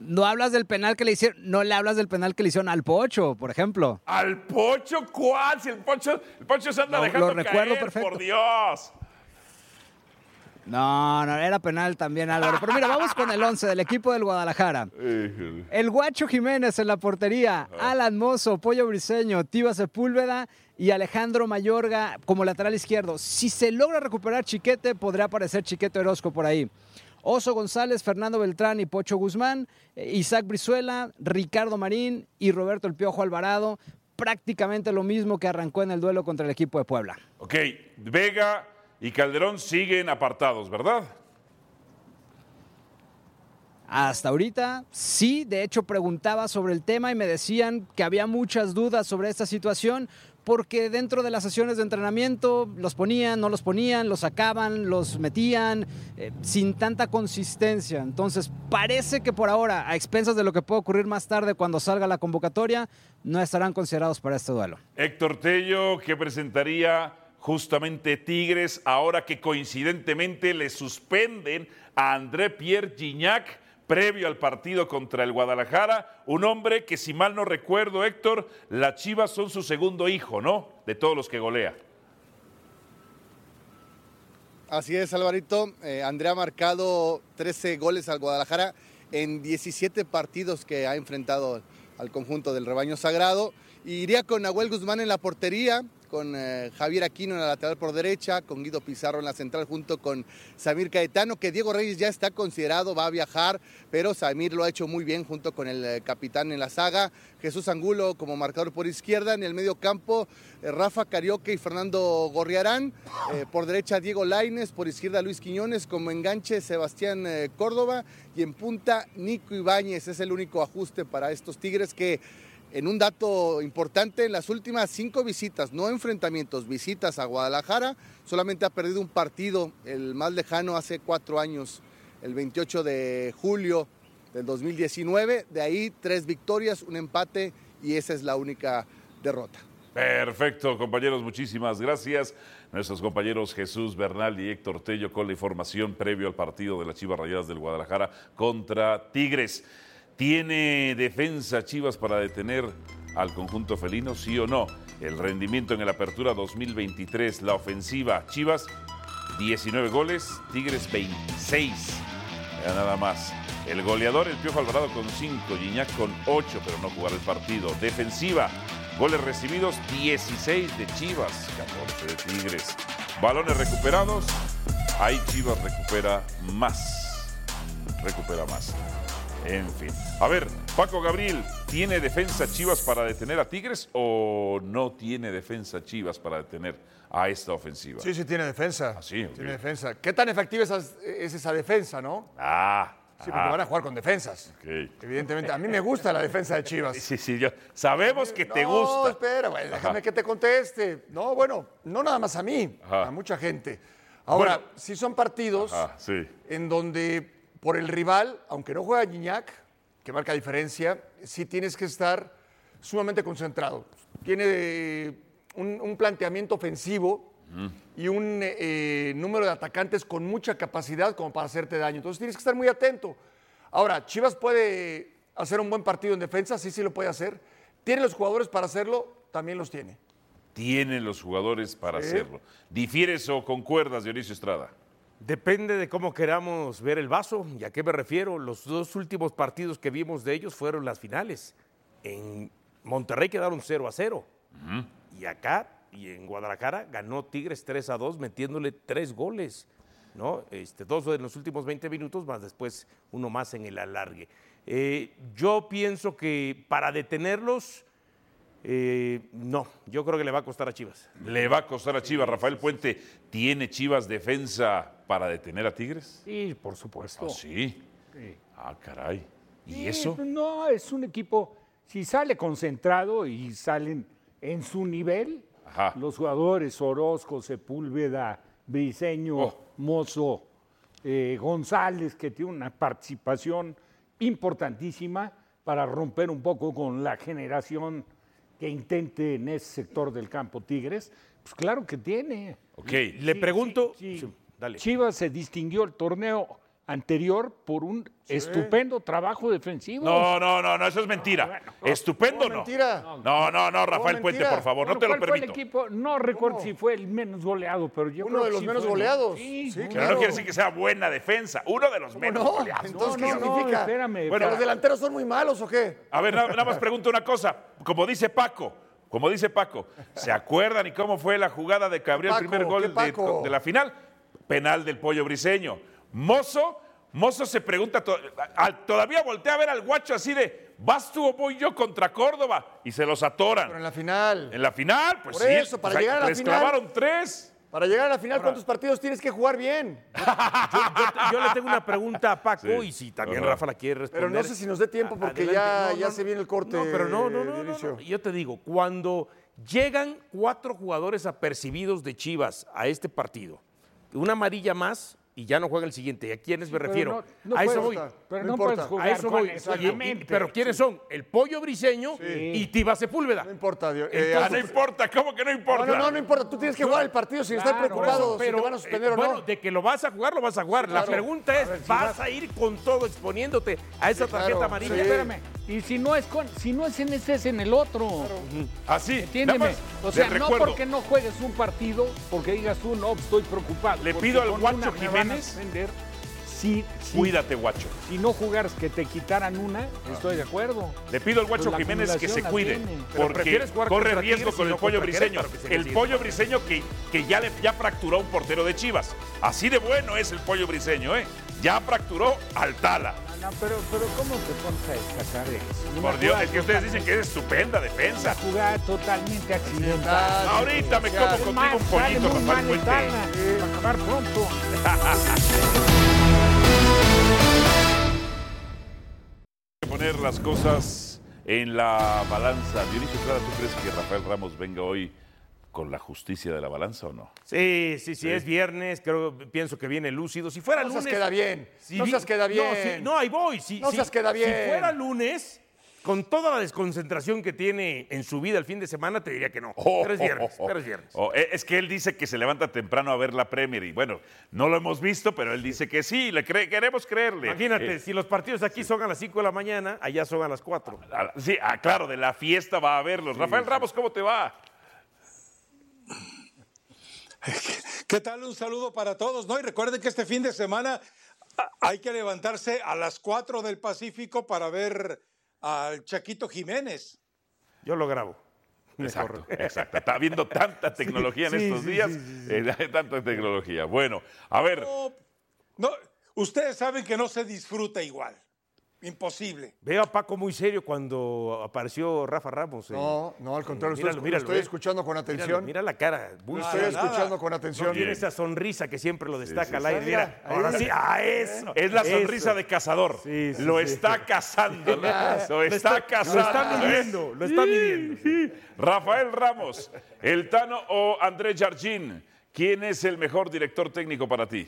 no hablas del penal que le hicieron, no le hablas del penal que le hicieron al Pocho, por ejemplo. ¿Al Pocho cuál? Si el Pocho, el Pocho se anda Lo- dejando lo recuerdo caer, perfecto. por Dios. No, no, era penal también, Álvaro. Pero mira, vamos con el 11 del equipo del Guadalajara. El Guacho Jiménez en la portería, Alan Mozo, Pollo Briseño, Tiva Sepúlveda y Alejandro Mayorga como lateral izquierdo. Si se logra recuperar Chiquete, podría aparecer Chiquete Orozco por ahí. Oso González, Fernando Beltrán y Pocho Guzmán, eh, Isaac Brizuela, Ricardo Marín y Roberto El Piojo Alvarado. Prácticamente lo mismo que arrancó en el duelo contra el equipo de Puebla. Ok, Vega y Calderón siguen apartados, ¿verdad? Hasta ahorita, sí, de hecho preguntaba sobre el tema y me decían que había muchas dudas sobre esta situación porque dentro de las sesiones de entrenamiento los ponían, no los ponían, los sacaban, los metían, eh, sin tanta consistencia. Entonces, parece que por ahora, a expensas de lo que puede ocurrir más tarde cuando salga la convocatoria, no estarán considerados para este duelo. Héctor Tello, que presentaría justamente Tigres, ahora que coincidentemente le suspenden a André Pierre Gignac previo al partido contra el Guadalajara, un hombre que si mal no recuerdo, Héctor, las Chivas son su segundo hijo, ¿no? De todos los que golea. Así es, Alvarito. Eh, Andrea ha marcado 13 goles al Guadalajara en 17 partidos que ha enfrentado al conjunto del rebaño sagrado. Iría con Nahuel Guzmán en la portería, con eh, Javier Aquino en la lateral por derecha, con Guido Pizarro en la central junto con Samir Caetano, que Diego Reyes ya está considerado, va a viajar, pero Samir lo ha hecho muy bien junto con el eh, capitán en la saga. Jesús Angulo como marcador por izquierda, en el medio campo eh, Rafa Carioque y Fernando Gorriarán, por derecha Diego Laines, por izquierda Luis Quiñones, como enganche Sebastián Córdoba y en punta Nico Ibáñez. Es el único ajuste para estos Tigres que en un dato importante, en las últimas cinco visitas, no enfrentamientos, visitas a Guadalajara, solamente ha perdido un partido, el más lejano hace cuatro años, el 28 de julio del 2019. De ahí tres victorias, un empate y esa es la única derrota. Perfecto, compañeros, muchísimas gracias. Nuestros compañeros Jesús Bernal y Héctor Tello con la información previo al partido de las Chivas Rayadas del Guadalajara contra Tigres. ¿Tiene defensa Chivas para detener al conjunto felino, sí o no. El rendimiento en el Apertura 2023, la ofensiva, Chivas, 19 goles, Tigres 26. Ya nada más. El goleador, el Piojo Alvarado con 5, Gignac con 8, pero no jugar el partido. Defensiva, goles recibidos, 16 de Chivas, 14 de Tigres. Balones recuperados, ahí Chivas recupera más. Recupera más. En fin. A ver, Paco Gabriel, ¿tiene defensa Chivas para detener a Tigres o no tiene defensa Chivas para detener a esta ofensiva? Sí, sí, tiene defensa. Ah, sí. Tiene defensa. ¿Qué tan efectiva es, esa- es esa defensa, no? Ah. Sí, porque ah, van a jugar con defensas. ok. Evidentemente. A mí me gusta la defensa de Chivas. Sí, sí, yo, sabemos que te no, gusta. espera, güey, déjame que te conteste. No, bueno, no nada más a mí, Ajá. a mucha gente. Ahora, Bueno. si son partidos sí. en donde por el rival, aunque no juega Gignac, que marca diferencia, sí tienes que estar sumamente concentrado. Tiene eh, un, un planteamiento ofensivo y un eh, número de atacantes con mucha capacidad como para hacerte daño. Entonces tienes que estar muy atento. Ahora, Chivas puede hacer un buen partido en defensa, sí, sí lo puede hacer. ¿Tiene los jugadores para hacerlo? También los tiene. Tiene los jugadores para Sí. hacerlo. ¿Difieres o concuerdas, Dionisio Estrada? Depende de cómo queramos ver el vaso. ¿Y a qué me refiero? Los dos últimos partidos que vimos de ellos fueron las finales. En Monterrey quedaron 0 a 0. Y acá y en Guadalajara ganó Tigres 3 a 2 metiéndole tres goles. ¿no? Este, dos en los últimos 20 minutos, más después uno más en el alargue. Eh, yo pienso que para detenerlos, eh, no, yo creo que le va a costar a Chivas. Le va a costar a Chivas. Rafael Puente, ¿tiene Chivas defensa para detener a Tigres? Sí, por supuesto. Ah, sí. Sí. Ah, caray. ¿Y Sí, eso? No, es un equipo, si sale concentrado y salen en su nivel, los jugadores Orozco, Sepúlveda, Briseño, Oh. Mozo, eh, González, que tiene una participación importantísima para romper un poco con la generación que intente en ese sector del campo Tigres, pues claro que tiene. Ok. Le pregunto. sí. Sí, dale. Chivas se distinguió el torneo anterior por un estupendo trabajo defensivo. No, no, no, no, eso es mentira. Estupendo ¿Cómo no. mentira? No, no, no, Rafael Puente, por favor, no Bueno, te lo ¿cuál fue el permito. equipo? No recuerdo si fue el menos goleado, pero yo Uno creo de que los sí menos ¿no? goleados. Sí, Sí, no. Pero no quiere decir que sea buena defensa. Uno de los menos no? goleados. Entonces, ¿qué No, no, significa? espérame. Bueno, ¿Los delanteros son muy malos o qué? A ver, nada, nada más pregunto una cosa. Como dice Paco, como dice Paco, ¿se acuerdan y cómo fue la jugada de que abrió el primer ¿Qué gol de la final? Penal del pollo briseño. Mozo, Mozo se pregunta, todavía voltea a ver al guacho así de, ¿vas tú o voy yo contra Córdoba? Y se los atoran. Pero en la final. En la final, pues Por sí. eso, para pues, llegar a la les final. clavaron tres. Para llegar a la final, ¿cuántos partidos tienes que jugar bien? Yo, yo- yo le tengo una pregunta a Paco Sí. y si también Ajá. Rafa la quiere responder. Pero no sé si nos dé tiempo porque Adelante. ya, No, ya no, se viene el corte. No, pero no, no, no, no. Yo te digo, cuando llegan cuatro jugadores apercibidos de Chivas a este partido, una amarilla más y ya no juega el siguiente. ¿A quiénes me refiero? no- no a eso voy. pero no A eso voy. Y- pero ¿quiénes son? El Pollo Briseño y Tiva Sepúlveda. No importa, Dios. eh, Ah, no importa, ¿cómo que no importa? no, no, no, importa. Tú tienes que jugar el partido sin estar Claro, preocupado Pero, si te van a suspender eh, o bueno, no. de que lo vas a jugar, lo vas a jugar. La claro. pregunta es, ¿vas a ir con todo exponiéndote a esa Sí, tarjeta claro. amarilla? Sí. Espérame. Y si no es con, si no es en este, es en el otro. Así, Entiéndeme. O sea, no recuerdo. porque no juegues un partido, porque digas tú, no, estoy preocupado. Le pido al Guacho Jiménez- Cuídate, guacho. si no jugaras que te quitaran una, estoy de acuerdo. Le pido al Guacho Pues Jiménez que se cuide, porque corre riesgo con el pollo briseño. El pollo briseño que, que ya, le, ya fracturó un portero de Chivas. Así de bueno es el pollo briseño, ¿eh? Ya fracturó al Tala. No, no, pero, pero ¿cómo te pones a destacar eso? Por Dios, es que ustedes dicen que es estupenda defensa. Una jugada totalmente accidental. Ahorita me como contigo un pollito, muy Rafael mal Puente. Etala, para acabar pronto. que poner las cosas en la balanza. Dionisio Estrada, ¿tú crees que Rafael Ramos venga hoy con la justicia de la balanza o no? Sí, sí, sí, es viernes, creo, pienso que viene lúcido. Si fuera No seas lunes... queda bien, si no vi- seas queda No, bien. sí, no, ahí voy. Si, No si- seas queda bien. Si fuera lunes, con toda la desconcentración que tiene en su vida el fin de semana, te diría que no. Oh, pero es viernes, oh, oh, pero es viernes. oh, eh, es que él dice que se levanta temprano a ver la Premier y bueno, no lo hemos visto, pero él dice que sí, le cre- queremos creerle. Imagínate, Eh, si los partidos aquí son a las 5 de la mañana, allá son a las 4. ah, sí, ah, claro, de la fiesta va a verlos. Rafael Ramos, ¿cómo te va? ¿Qué tal? Un saludo para todos, ¿no? Y recuerden que este fin de semana ah, hay que levantarse a las 4 del Pacífico para ver al Chaquito Jiménez. Yo lo grabo. Exacto, exacto. Está habiendo tanta tecnología en Sí, estos sí, días, sí, sí, sí. eh, tanta tecnología. Bueno, a ver, No, ustedes saben que no se disfruta igual. Imposible. Veo a Paco muy serio cuando apareció Rafa Ramos. eh. No, no, al contrario, Míralo, estoy, míralo, estoy eh. escuchando con atención. Míralo, mira la cara. Muy Estoy escuchando con atención. No tiene esa sonrisa que siempre lo destaca sí, al aire. Mira, ahora sí. Ah, eso. es la sonrisa eso. de cazador. Sí, sí, lo sí. está cazando. Lo lo está, cazando. lo está midiendo, lo está Sí, midiendo. sí. Rafael Ramos, ¿el Tano o André Jardín? ¿Quién es el mejor director técnico para ti?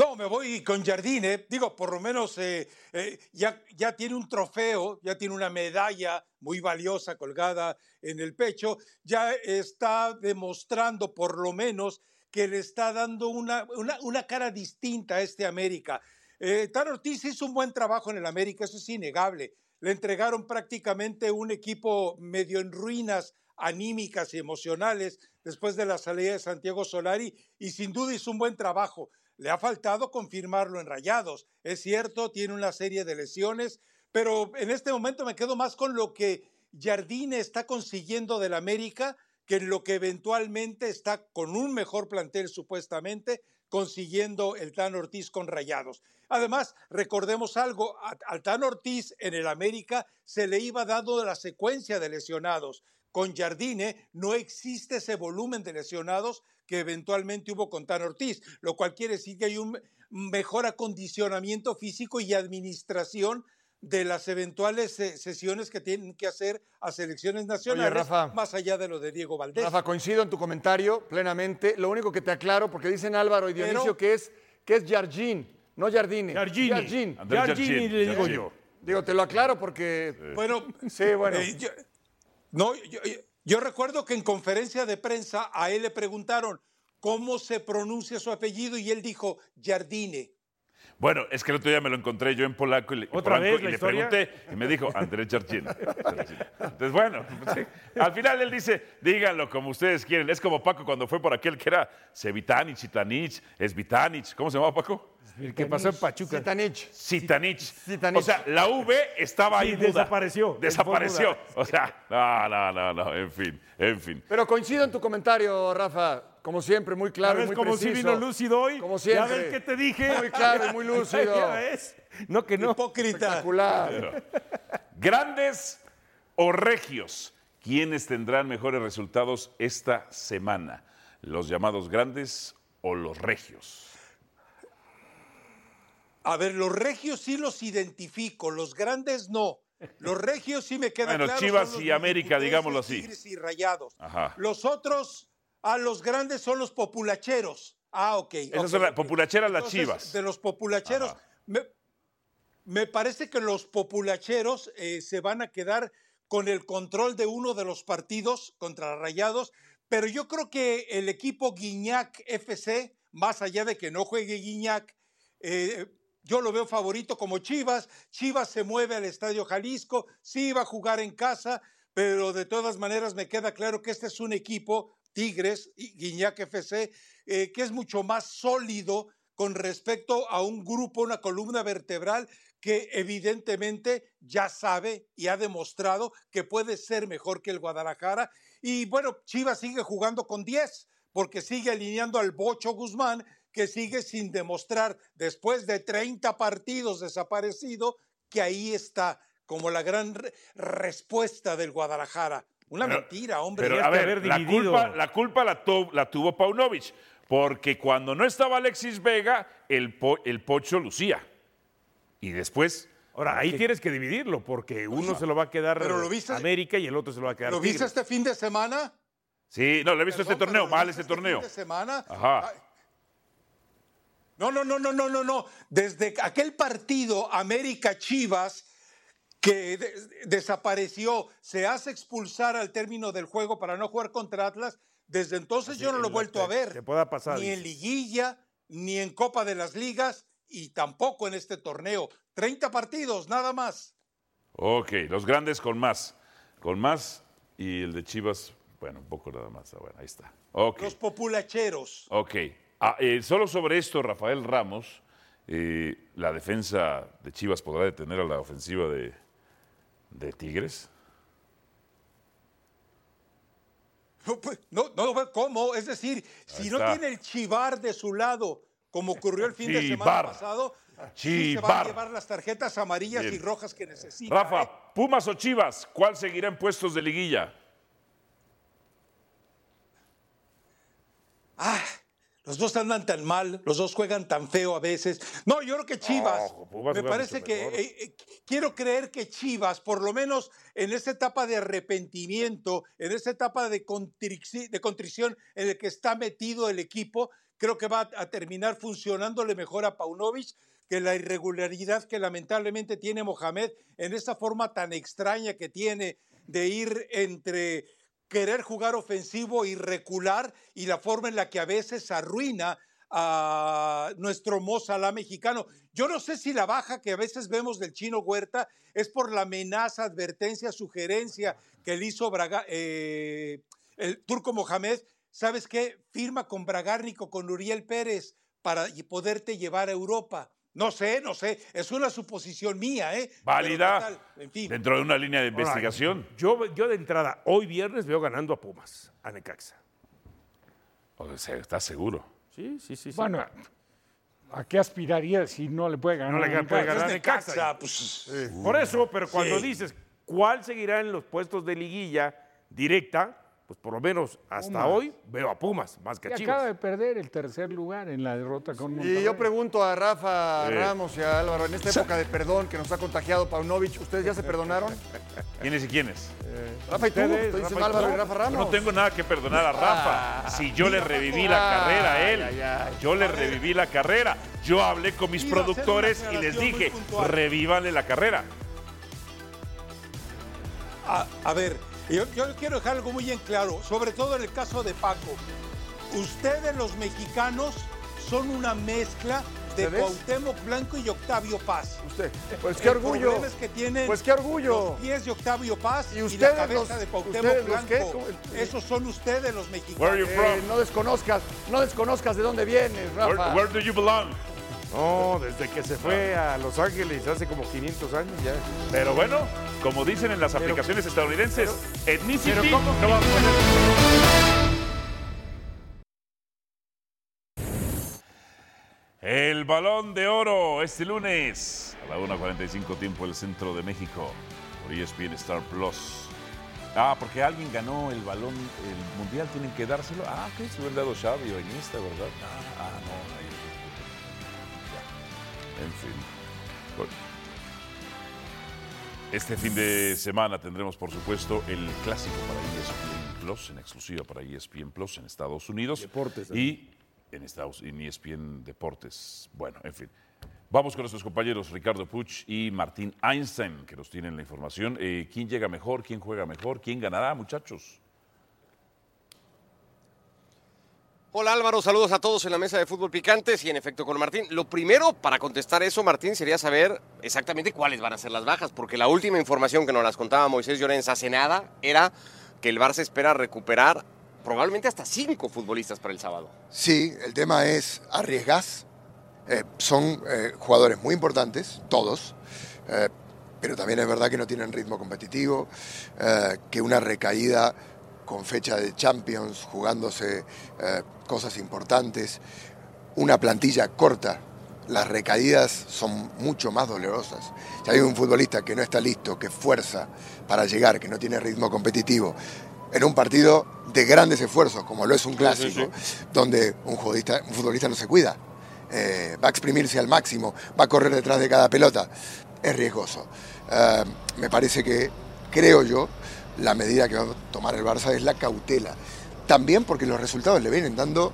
No, me voy con Jardine. Digo, por lo menos eh, eh, ya, ya tiene un trofeo, ya tiene una medalla muy valiosa colgada en el pecho. Ya está demostrando, por lo menos, que le está dando una, una, cara distinta a este América. Eh, Ortiz hizo un buen trabajo en el América, eso es innegable. Le entregaron prácticamente un equipo medio en ruinas anímicas y emocionales después de la salida de Santiago Solari y sin duda hizo un buen trabajo. Le ha faltado confirmarlo en Rayados. Es cierto, tiene una serie de lesiones, pero en este momento me quedo más con lo que Jardine está consiguiendo del América que en lo que eventualmente está con un mejor plantel supuestamente consiguiendo el Tan Ortiz con Rayados. Además, recordemos algo, al Tan Ortiz en el América se le iba dando la secuencia de lesionados. Con Jardine no existe ese volumen de lesionados que eventualmente hubo con Tan Ortiz, lo cual quiere decir que hay un mejor acondicionamiento físico y administración de las eventuales eh, sesiones que tienen que hacer a selecciones nacionales, Rafa. más allá de lo de Diego Valdés. Rafa, coincido en tu comentario plenamente. Lo único que te aclaro, porque dicen Álvaro y Dionisio Pero- que es que es Jardín, no Jardine. Jardini Jardín, le digo yo. Digo, te lo aclaro porque. Bueno, Sí, bueno. eh, yo, no, yo, yo- yo recuerdo que en conferencia de prensa a él le preguntaron cómo se pronuncia su apellido y él dijo Jardine. Bueno, es que el otro día me lo encontré yo en polaco y le, ¿Otra Polanco, vez y le pregunté y me dijo Andrés Jardín. Entonces, bueno, pues, sí. al final él dice, díganlo como ustedes quieren. Es como Paco cuando fue por aquel que era Sevitanich, Citanich, Esvitanich. ¿Cómo se llamaba Paco? El que pasó en Pachuca. Zitanich. Citanich. Zitanich. O sea, la V estaba ahí Sí, desapareció. Desapareció. O sea, no, no, no, no, en fin, en fin. Pero coincido en tu comentario, Rafa. Como siempre, muy claro ¿Ya y muy cómo si preciso. vino lúcido hoy? Como ¿Ya siempre. ves qué te dije? Muy claro y muy lúcido. ¿Ya ves? No que no. Hipócrita. Espectacular. ¿Grandes o regios? ¿Quiénes tendrán mejores resultados esta semana? ¿Los llamados grandes o los regios? A ver, los regios sí los identifico, los grandes no. Los regios sí me queda Bueno. Chivas y América, digámoslo así. Tigres y rayados. Ajá. Los otros, a los grandes son los populacheros. Ah, ok. Esas son las populacheras, las chivas. De los populacheros, me, me parece que los populacheros eh, se van a quedar con el control de uno de los partidos contra Rayados, pero yo creo que el equipo Guiñac FC, más allá de que no juegue Guiñac, eh, yo lo veo favorito como Chivas. Chivas se mueve al Estadio Jalisco, sí va a jugar en casa, pero de todas maneras me queda claro que este es un equipo, Tigres Guiñac FC, eh, que es mucho más sólido con respecto a un grupo, una columna vertebral que evidentemente ya sabe y ha demostrado que puede ser mejor que el Guadalajara. Y bueno, Chivas sigue jugando con 10 porque sigue alineando al Bocho Guzmán, que sigue sin demostrar, después de 30 partidos desaparecido, que ahí está como la gran re- respuesta del Guadalajara. Una Pero- mentira, hombre. Pero, a ver, haber la dividido. culpa, la, culpa la, tu- la tuvo Paunovic, porque cuando no estaba Alexis Vega, el, po- el Pocho lucía. Y después... Ahora, ahí tienes que dividirlo, porque uno se lo va a quedar Pero lo viste- América y el otro se lo va a quedar ¿Lo viste Tigres. este fin de semana? Sí, no, le he visto este torneo, mal este torneo. de semana. Ajá. No, no, no, no, no, no, no. Desde aquel partido América Chivas que de- desapareció, se hace expulsar al término del juego para no jugar contra Atlas, desde entonces yo no lo he vuelto a ver. que pueda pasar, Ni en liguilla, ni en Copa de las Ligas y tampoco en este torneo. 30 partidos, nada más. Ok, los grandes con más. Con más y el de Chivas, bueno, un poco nada más. Ah, Bueno, ahí está. Ok. Los populacheros. Ok. Ah, eh, solo sobre esto, Rafael Ramos, eh, ¿la defensa de Chivas podrá detener a la ofensiva de, de Tigres? No, no, no, ¿cómo? Es decir, si no tiene el chivar de su lado, como ocurrió el fin de semana pasado, sí se van a llevar las tarjetas amarillas Bien. y rojas que necesita. Rafa, ¿eh? Pumas o Chivas, ¿cuál seguirá en puestos de liguilla? Ah, los dos andan tan mal, los dos juegan tan feo a veces. No, yo creo que Chivas, Pumas me parece que, eh, eh, quiero creer que Chivas, por lo menos en esta etapa de arrepentimiento, en esta etapa de, contrici- de contrición en el que está metido el equipo, creo que va a terminar funcionándole mejor a Paunovic que la irregularidad que lamentablemente tiene Mohamed en esta forma tan extraña que tiene de ir entre querer jugar ofensivo y recular y la forma en la que a veces arruina a nuestro Mo Salah mexicano. Yo no sé si la baja que a veces vemos del chino Huerta es por la amenaza, advertencia, sugerencia que le hizo Braga- eh, el turco Mohamed. ¿Sabes qué? Firma con Bragárnico, con Uriel Pérez para poderte llevar a Europa. No sé, no sé. Es una suposición mía, ¿eh? Válida total, en fin. dentro de una línea de investigación. Yo, yo de entrada, hoy viernes veo ganando a Pumas, a Necaxa. O sea, ¿Estás seguro? Sí, sí, sí. sí. Bueno, ¿a qué aspiraría si no le puede ganar? no le a puede Necaxa? ganar a Necaxa. Necaxa, pues, Por eso, pero cuando Sí. dices cuál seguirá en los puestos de liguilla directa, pues por lo menos hasta Pumas. hoy veo a Pumas más que Y a acaba Chivas. de perder el tercer lugar en la derrota con Y Monterrey. yo pregunto a Rafa Sí. Ramos y a Álvaro, en esta época de perdón que nos ha contagiado Paunovic, ¿ustedes ya se perdonaron? ¿Quiénes y quiénes? Rafa y tú, Ustedes, Rafa y Álvaro tú. y Rafa Yo Ramos. no tengo nada que perdonar a Rafa. Si yo le reviví la carrera a él, Ay, ay, ay. yo le reviví la carrera. Yo hablé con mis productores y les dije, revívanle la carrera. A, a ver, yo, yo quiero dejar algo muy en claro, sobre todo en el caso de Paco. Ustedes los mexicanos son una mezcla de ¿Ustedes? Cuauhtémoc Blanco y Octavio Paz. Usted, pues qué El orgullo. es que tienen Pues qué orgullo. los pies de Octavio Paz ¿Y y, ustedes la cabeza los- de Cuauhtémoc ustedes los qué? Blanco. Esos son ustedes los Where are mexicanos. you Eh, from? no desconozcas, no desconozcas de dónde vienes, Where, Rafa. where do you belong? No, desde que se fue a Los Ángeles hace como 500 años ya. Pero bueno, como dicen en las aplicaciones estadounidenses, ethnicity pero ¿cómo no va a poner- El balón de oro este lunes a la 1.45 tiempo del centro de México por ESPN Star Plus. Ah, porque alguien ganó el balón, el mundial, tienen que dárselo. Ah, ok, se hubieran dado Xavi o Iniesta, ¿verdad? Ah, ah, no, ahí. Ya. En fin. Este fin de semana tendremos, por supuesto, el clásico para ESPN Plus, en exclusiva para ESPN Plus en Estados Unidos. Deportes, Y en Estados en ESPN Deportes. Bueno, en fin. Vamos con nuestros compañeros Ricardo Puch y Martín Einstein, que nos tienen la información. Eh, ¿Quién llega mejor? ¿Quién juega mejor? ¿Quién ganará, muchachos? Hola Álvaro, saludos a todos en la mesa de fútbol picantes y en efecto con Martín. Lo primero para contestar eso, Martín, sería saber exactamente cuáles van a ser las bajas, porque la última información que nos las contaba Moisés Llorens hace nada era que el Barça espera recuperar probablemente hasta cinco futbolistas para el sábado. Sí, el tema es arriesgas. Eh, son eh, jugadores muy importantes, todos, eh, pero también es verdad que no tienen ritmo competitivo, que una recaída con fecha de Champions, jugándose eh, cosas importantes, una plantilla corta, las recaídas son mucho más dolorosas. Si hay un futbolista que no está listo, que fuerza para llegar, que no tiene ritmo competitivo, en un partido de grandes esfuerzos, como lo es un clásico, donde un, futbolista, un futbolista no se cuida, eh, va a exprimirse al máximo, va a correr detrás de cada pelota, es riesgoso. Eh, me parece que, creo yo, la medida que va a tomar el Barça es la cautela. También porque los resultados le vienen dando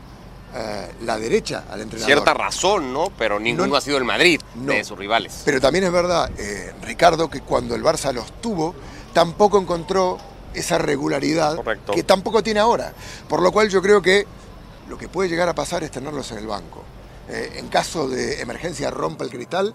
eh, la derecha al entrenador. Cierta razón, ¿no? Pero ninguno No- ha sido el Madrid No. de sus rivales. Pero también es verdad, eh, Ricardo, que cuando el Barça los tuvo, tampoco encontró esa regularidad que tampoco tiene ahora. Por lo cual yo creo que lo que puede llegar a pasar es tenerlos en el banco. Eh, en caso de emergencia rompa el cristal,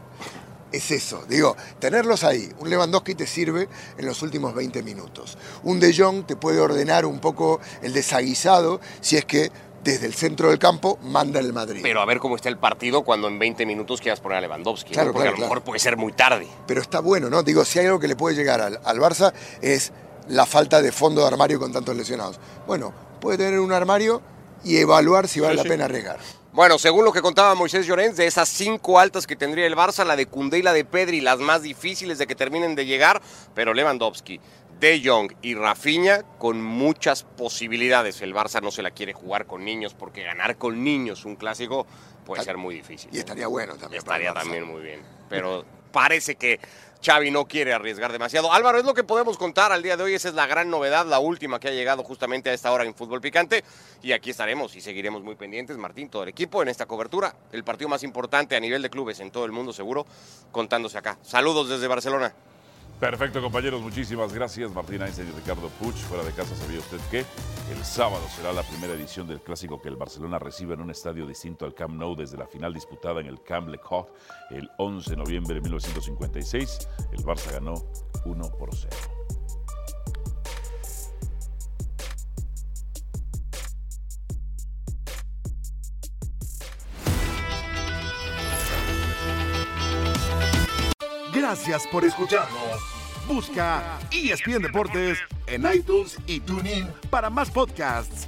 es eso. Digo, tenerlos ahí. Un Lewandowski te sirve en los últimos 20 minutos. Un De Jong te puede ordenar un poco el desaguisado si es que desde el centro del campo manda el Madrid. Pero a ver cómo está el partido cuando en 20 minutos quieras poner a Lewandowski. ¿no? Claro, Porque claro, a lo mejor claro. puede ser muy tarde. pero está bueno, ¿no? Digo, si hay algo que le puede llegar al, al Barça es la falta de fondo de armario con tantos lesionados. Bueno, puede tener un armario y evaluar si vale Sí, la sí. pena arriesgar. Bueno, según lo que contaba Moisés Llorens, de esas cinco altas que tendría el Barça, la de Koundé y la de Pedri, las más difíciles de que terminen de llegar, pero Lewandowski, De Jong y Rafinha con muchas posibilidades. El Barça no se la quiere jugar con niños porque ganar con niños un clásico puede ser muy difícil. Y estaría bueno también. para el Estaría Barça. también muy bien. Pero parece que Xavi no quiere arriesgar demasiado. Álvaro, es lo que podemos contar al día de hoy. Esa es la gran novedad, la última que ha llegado justamente a esta hora en Fútbol Picante. Y aquí estaremos y seguiremos muy pendientes, Martín, todo el equipo en esta cobertura. El partido más importante a nivel de clubes en todo el mundo, seguro, contándose acá. Saludos desde Barcelona. Perfecto, compañeros, muchísimas gracias. Martín Einstein y Ricardo Puch. Fuera de casa, ¿sabía usted que el sábado será la primera edición del clásico que el Barcelona recibe en un estadio distinto al Camp Nou desde la final disputada en el Camp Le Cot el 11 de noviembre de 1956? El Barça ganó 1 por 0. Gracias por escucharnos. Busca ESPN Deportes en iTunes y TuneIn para más podcasts.